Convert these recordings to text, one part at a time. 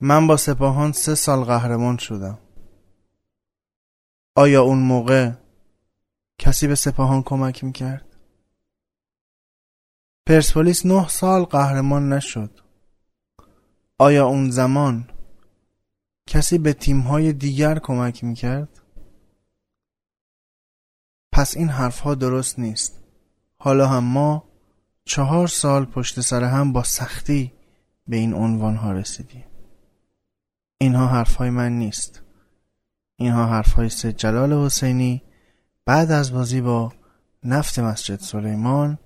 من با سپاهان سه سال قهرمان شدم آیا اون موقع کسی به سپاهان کمک می‌کرد؟ پرسپولیس نه سال قهرمان نشد آیا اون زمان کسی به تیمهای دیگر کمک می‌کرد؟ پس این حرفها درست نیست حالا هم ما چهار سال پشت سر هم با سختی به این عنوان ها رسیدیم اینها حرفهای من نیست. اینها حرفهای سید جلال حسینی. بعد از بازی با نفت مسجد سلیمان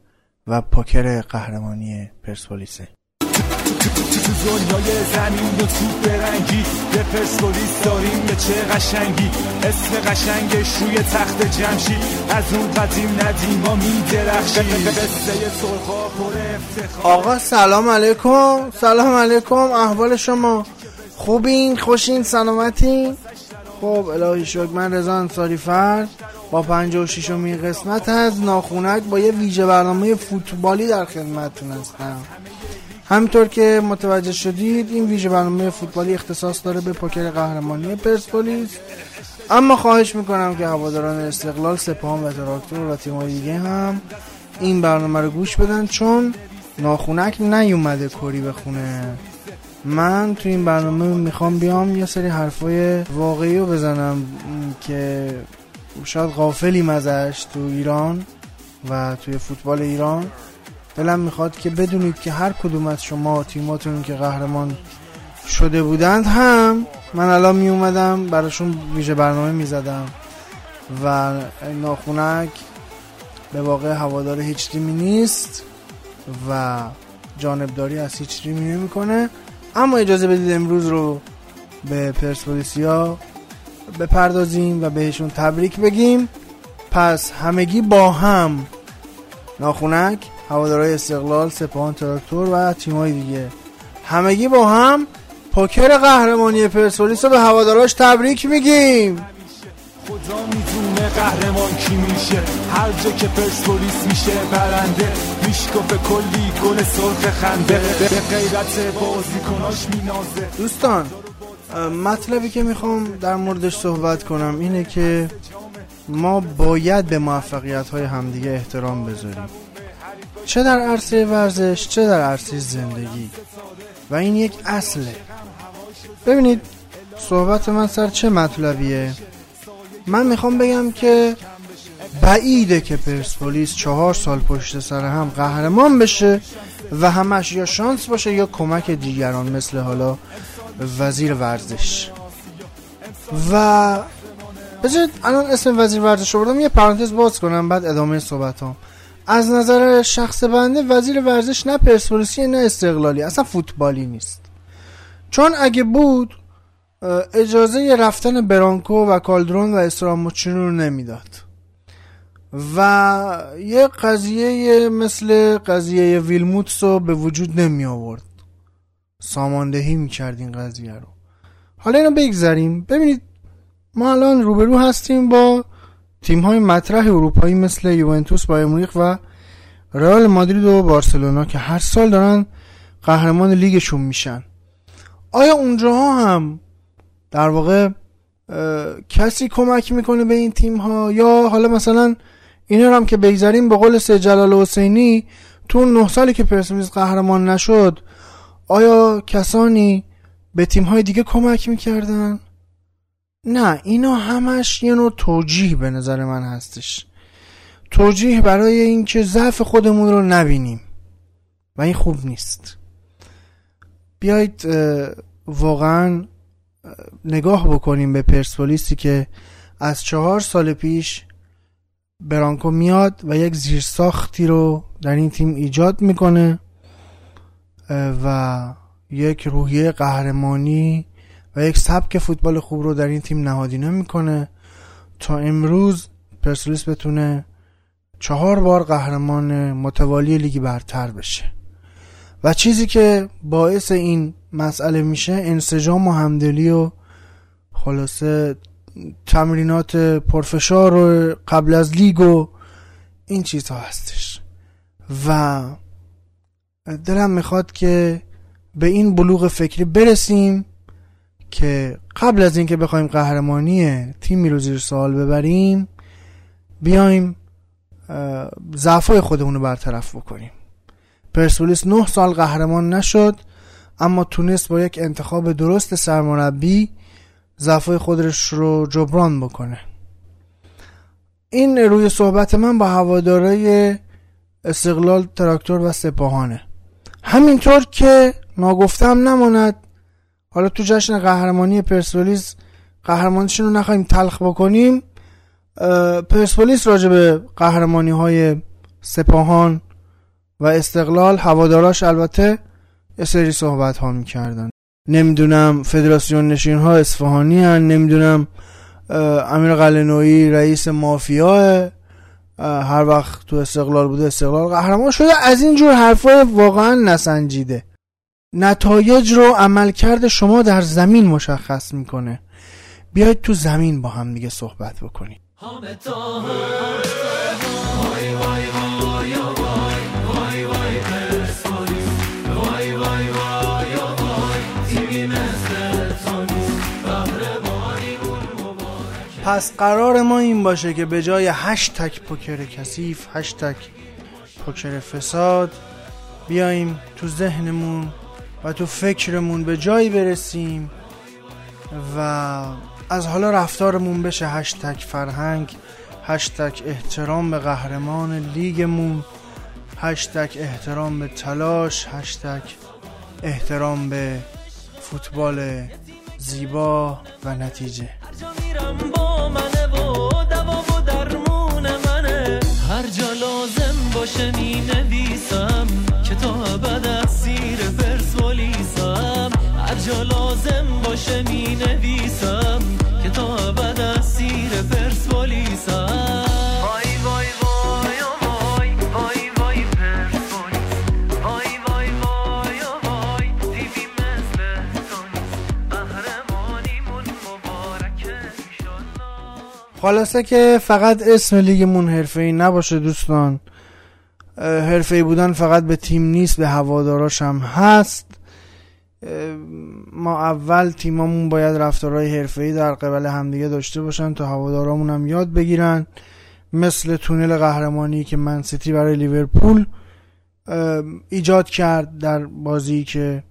و پوکر قهرمانی پرسپولیسه. تو دنیای زمین و توپ برنگی به پرسپولیس داریم به چه قشنگی؟ اسم قشنگش روی تخت جمشی از اون قدیم ندیم ما می درخشی قصه سرخا پر افتخار. آقا سلام علیکم. سلام علیکم. احوال شما؟ خوبین خوشین سلامتین. خب الهی شکر من رضا انصاری فرد. با 56 می قسمت از ناخونک با یه ویژه برنامه فوتبالی در خدمتتون هستم. همینطور که متوجه شدید این ویژه برنامه فوتبالی اختصاص داره به پوکر قهرمانی پرسپولیس. اما خواهش می‌کنم که هواداران استقلال سپاهان و تراکتور و تیم‌های دیگه هم این برنامه رو گوش بدن چون ناخونک نیومده کری بخونه. من تو این برنامه می‌خوام بیام یه سری حرفای واقعی رو بزنم که شاید غافلیم ازش تو ایران و توی فوتبال ایران. دلم می‌خواد که بدونید که هر کدوم از شما تیماتون که قهرمان شده بودند هم من الان می اومدم براشون ویژه برنامه می‌زدم و ناخونک به واقع هوادار هیچ تیمی نیست و جانبداری از هیچ تیمی نمی‌کنه. اما اجازه بدید امروز رو به پرسپولیسیا بپردازیم و بهشون تبریک بگیم. پس همگی با هم ناخونک هوادارهای استقلال سپاهان تراکتور و تیمای دیگه. همگی با هم پوکر قهرمانی پرسپولیس رو به هواداراش تبریک میگیم. خدا می‌دونه قهرمان کی میشه؟ هر جا که پرسپولیس میشه برنده. میشکفه کلی گل سرخ خنده. به غیرت بازیکناش مینازه. دوستان مطلبی که می‌خوام در موردش صحبت کنم اینه که ما باید به موفقیت های همدیگه احترام بذاریم. چه در عرصه ورزش چه در عرصه زندگی. و این یک اصله. ببینید صحبت من سر چه مطلبیه؟ من می‌خوام بگم که بعیده که پرسپولیس چهار سال پشت سر هم قهرمان بشه و همش یا شانس باشه یا کمک دیگران مثل حالا وزیر ورزش و بذارید الان اسم وزیر ورزش رو یه پرانتز باز کنم بعد ادامه صحبت هم. از نظر شخص بنده وزیر ورزش نه پرسپولیسی نه استقلالی اصلا فوتبالی نیست چون اگه بود اجازه رفتن برانکو و کالدرون و استراموچینو رو نمی‌داد. و یه قضیه مثل قضیه ویلموتس رو به وجود نمی آورد. ساماندهی می‌کرد این قضیه رو. حالا اینو بگذاریم ببینید ما الان روبرو هستیم با تیم های مطرح اروپایی مثل یوونتوس با مونیخ و رئال مادرید و بارسلونا که هر سال دارن قهرمان لیگشون میشن. آیا اونجاها هم در واقع کسی کمک می‌کنه به این تیم ها یا حالا مثلا اینا هم که بگذاریم به قول سه جلال حسینی تو نه سالی که پرسپولیس قهرمان نشد آیا کسانی به تیم های دیگه کمک می‌کردن؟ نه اینا همش یه نوع توجیه به نظر من هستش. توجیه برای اینکه ضعف خودمون رو نبینیم. و این خوب نیست. بیایید واقعا نگاه بکنیم به پرسپولیسی که از چهار سال پیش برانکو میاد و یک زیرساختی رو در این تیم ایجاد می‌کنه و یک روحیه قهرمانی و یک سبک فوتبال خوب رو در این تیم نهادینه می‌کنه تا امروز پرسپولیس بتونه چهار بار قهرمان متوالی لیگ برتر بشه. و چیزی که باعث این مسئله میشه انسجام و همدلی و خلاصه تمرینات پرفشار و قبل از لیگ و این چیزها هستش. و دلم می‌خواد که به این بلوغ فکری برسیم که قبل از اینکه بخوایم قهرمانی تیمی رو زیر سوال ببریم بیایم ضعفای خودمون رو برطرف بکنیم. پرسپولیس نه سال قهرمان نشد اما تونست با یک انتخاب درست سرمربی ضعفای خودش رو جبران بکنه. این روی صحبت من با هوادارای استقلال تراکتور و سپاهانه. همینطور که ناگفتم نماند حالا تو جشن قهرمانی پرسپولیس قهرمانیشون رو نخواهیم تلخ بکنیم پرسپولیس راجع به قهرمانی های سپاهان و استقلال هواداراش البته یه سری صحبت ها می‌کردن. نمی‌دونم فدراسیون نشین ها اصفهانی هن نمی‌دونم امیر قلنوی رئیس مافیا هر وقت تو استقلال بوده استقلال قهرمان شده. از اینجور حرفا واقعا نسنجیده. نتایج رو عملکرد شما در زمین مشخص می‌کنه. بیاید تو زمین با هم دیگه صحبت بکنید پس قرار ما این باشه که به جای هشتک پوکر کثیف هشتک پوکر فساد بیایم تو ذهنمون و تو فکرمون به جایی برسیم و از حالا رفتارمون بشه هشتک فرهنگ هشتک احترام به قهرمان لیگمون هشتک احترام به تلاش هشتک احترام به فوتبال زیبا و نتیجه. هر جا لازم باشه می خلاصه که فقط اسم لیگمون حرفه ای نباشه دوستان. حرفه ای بودن فقط به تیم نیست به هواداراش هم هست. ما اول تیمامون باید رفتارهای حرفه ای در قبل همدیگه داشته باشن تا هوادارامون هم یاد بگیرن. مثل تونل قهرمانی که من سیتی برای لیورپول ایجاد کرد در بازی که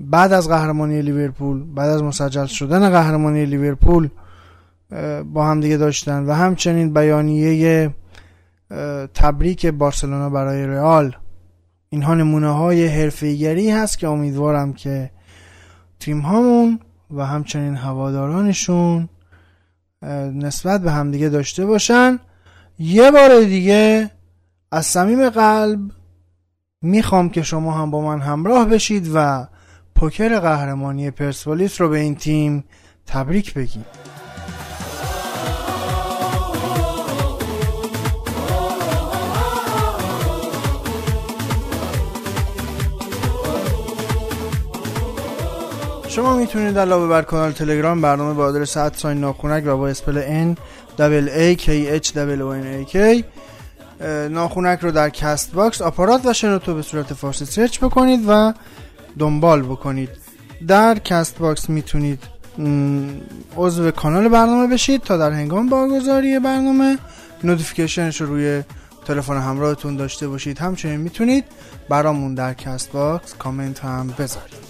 بعد از قهرمانی لیورپول بعد از مسجل شدن قهرمانی لیورپول با هم دیگه داشتن و همچنین بیانیه تبریک بارسلونا برای رئال. اینها نمونه های حرفیگری هست که امیدوارم که تیم هامون و همچنین هوادارانشون نسبت به همدیگه داشته باشن. یه بار دیگه از صمیم قلب می‌خوام که شما هم با من همراه بشید و پوکر قهرمانی پرسپولیس رو به این تیم تبریک بگید شما می‌تونید علاوه بر کانال تلگرام برنامه با آدرس sign ناخونک و با spell N A K H N A K ناخونک رو در CastBox آپارات و شنوتو به صورت فارسی search بکنید و دنبال بکنید. در CastBox می‌تونید عضو کانال برنامه بشید تا در هنگام برگزاری برنامه. notification ش رو روی تلفن همراهتون داشته باشید. همچنین می‌تونید برامون در CastBox comment هم بذارید.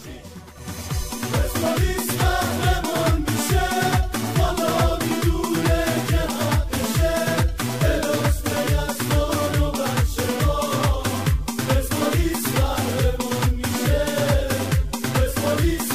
police.